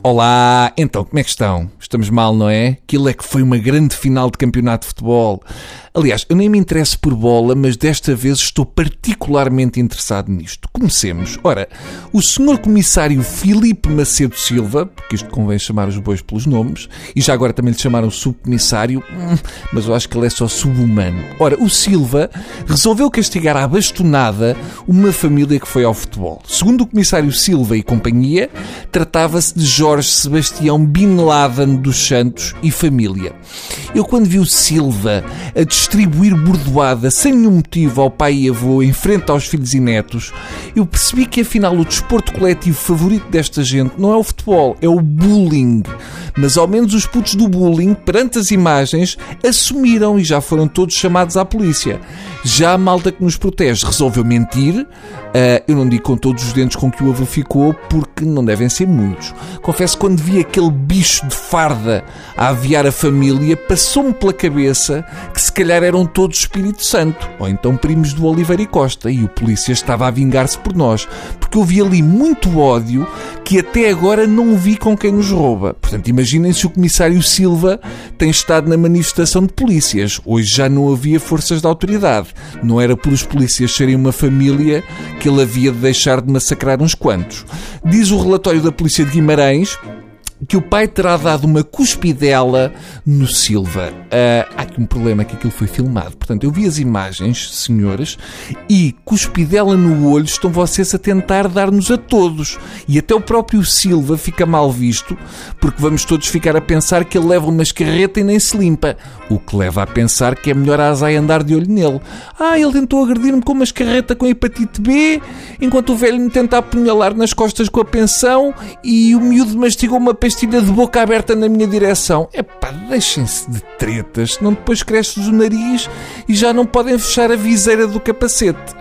Olá, então como é que estão? Estamos mal, não é? Aquilo é que foi uma grande final de campeonato de futebol. Aliás, eu nem me interesso por bola, mas desta vez estou particularmente interessado nisto. Comecemos. Ora, o senhor comissário Filipe Macedo Silva, porque isto convém chamar os bois pelos nomes, e já agora também lhe chamaram subcomissário, hum, mas eu acho que ele é só subhumano. Ora, o Silva resolveu castigar à bastonada uma família que foi ao futebol. Segundo o comissário Silva e companhia, tratava-se de Jorge Sebastião Bin Laden dos Santos e família. Eu, quando vi o Silva a distribuir bordoada sem nenhum motivo ao pai e avô em frente aos filhos e netos, eu percebi que afinal o desporto coletivo favorito desta gente não é o futebol, é o bullying. Mas ao menos os putos do bullying, perante as imagens, assumiram e já foram todos chamados à polícia. Já a malta que nos protege resolveu mentir. Uh, eu não digo com todos os dentes com que o avô ficou, porque não devem ser muitos. Confesso que quando vi aquele bicho de farda a aviar a família, passou-me pela cabeça que se calhar eram todos Espírito Santo, ou então primos do Oliveira e Costa, e o polícia estava a vingar-se por nós, porque eu vi ali muito ódio que até agora não vi com quem nos rouba. Portanto, imaginem se o comissário Silva tem estado na manifestação de polícias. Hoje já não havia forças de autoridade. Não era por os polícias serem uma família que ele havia de deixar de massacrar uns quantos. Diz o relatório da Polícia de Guimarães que o pai terá dado uma cuspidela no Silva. Uh, há aqui um problema que aquilo foi filmado. Portanto, eu vi as imagens, senhores, e cuspidela no olho estão vocês a tentar dar-nos a todos. E até o próprio Silva fica mal visto, porque vamos todos ficar a pensar que ele leva uma escarreta e nem se limpa. O que leva a pensar que é melhor a Azai andar de olho nele. Ah, ele tentou agredir-me com uma escarreta com hepatite B, enquanto o velho me tenta apunhalar nas costas com a pensão e o miúdo mastigou uma pastilha de boca aberta na minha direção. Epá, deixem-se de tretas, senão depois cresces o nariz e já não podem fechar a viseira do capacete.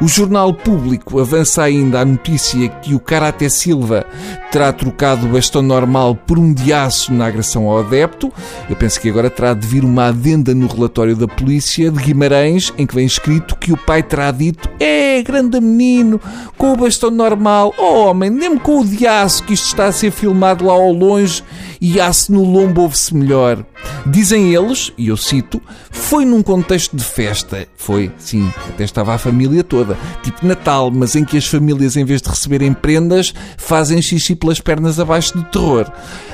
O jornal público avança ainda a notícia que o Karate Silva terá trocado o bastão normal por um de aço na agressão ao adepto. Eu penso que agora terá de vir uma adenda no relatório da polícia de Guimarães em que vem escrito que o pai terá dito: É, grande menino, com o bastão normal, oh homem, nem com o de aço que isto está a ser filmado lá ao longe e aço no lombo ouve-se melhor. Dizem eles, e eu cito, foi num contexto de festa. Foi, sim, até estava a família toda. Tipo Natal, mas em que as famílias, em vez de receberem prendas, fazem xixi pelas pernas abaixo de terror.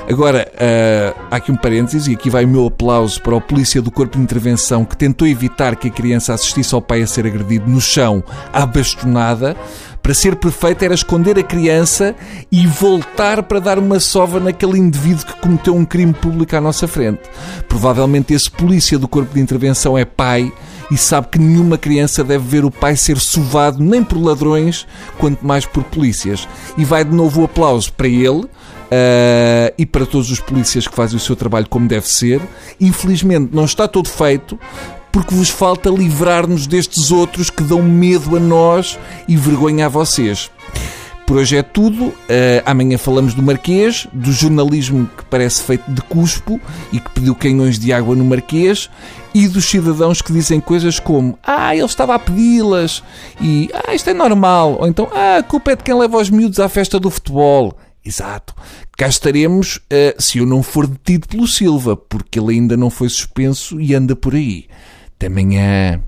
Agora, uh, há aqui um parênteses, e aqui vai o meu aplauso para o polícia do Corpo de Intervenção que tentou evitar que a criança assistisse ao pai a ser agredido no chão à bastonada. Para ser perfeito era esconder a criança e voltar para dar uma sova naquele indivíduo que cometeu um crime público à nossa frente. Provavelmente esse polícia do corpo de intervenção é pai e sabe que nenhuma criança deve ver o pai ser sovado nem por ladrões, quanto mais por polícias. E vai de novo o aplauso para ele. Uh, e para todos os polícias que fazem o seu trabalho como deve ser. Infelizmente não está todo feito, porque vos falta livrar-nos destes outros que dão medo a nós e vergonha a vocês. Por hoje é tudo. Uh, amanhã falamos do Marquês, do jornalismo que parece feito de cuspo e que pediu canhões de água no Marquês e dos cidadãos que dizem coisas como Ah, ele estava a pedi-las e Ah, isto é normal. Ou então Ah, a culpa é de quem leva os miúdos à festa do futebol. Exato. Cá estaremos uh, se eu não for detido pelo Silva, porque ele ainda não foi suspenso e anda por aí. Até amanhã.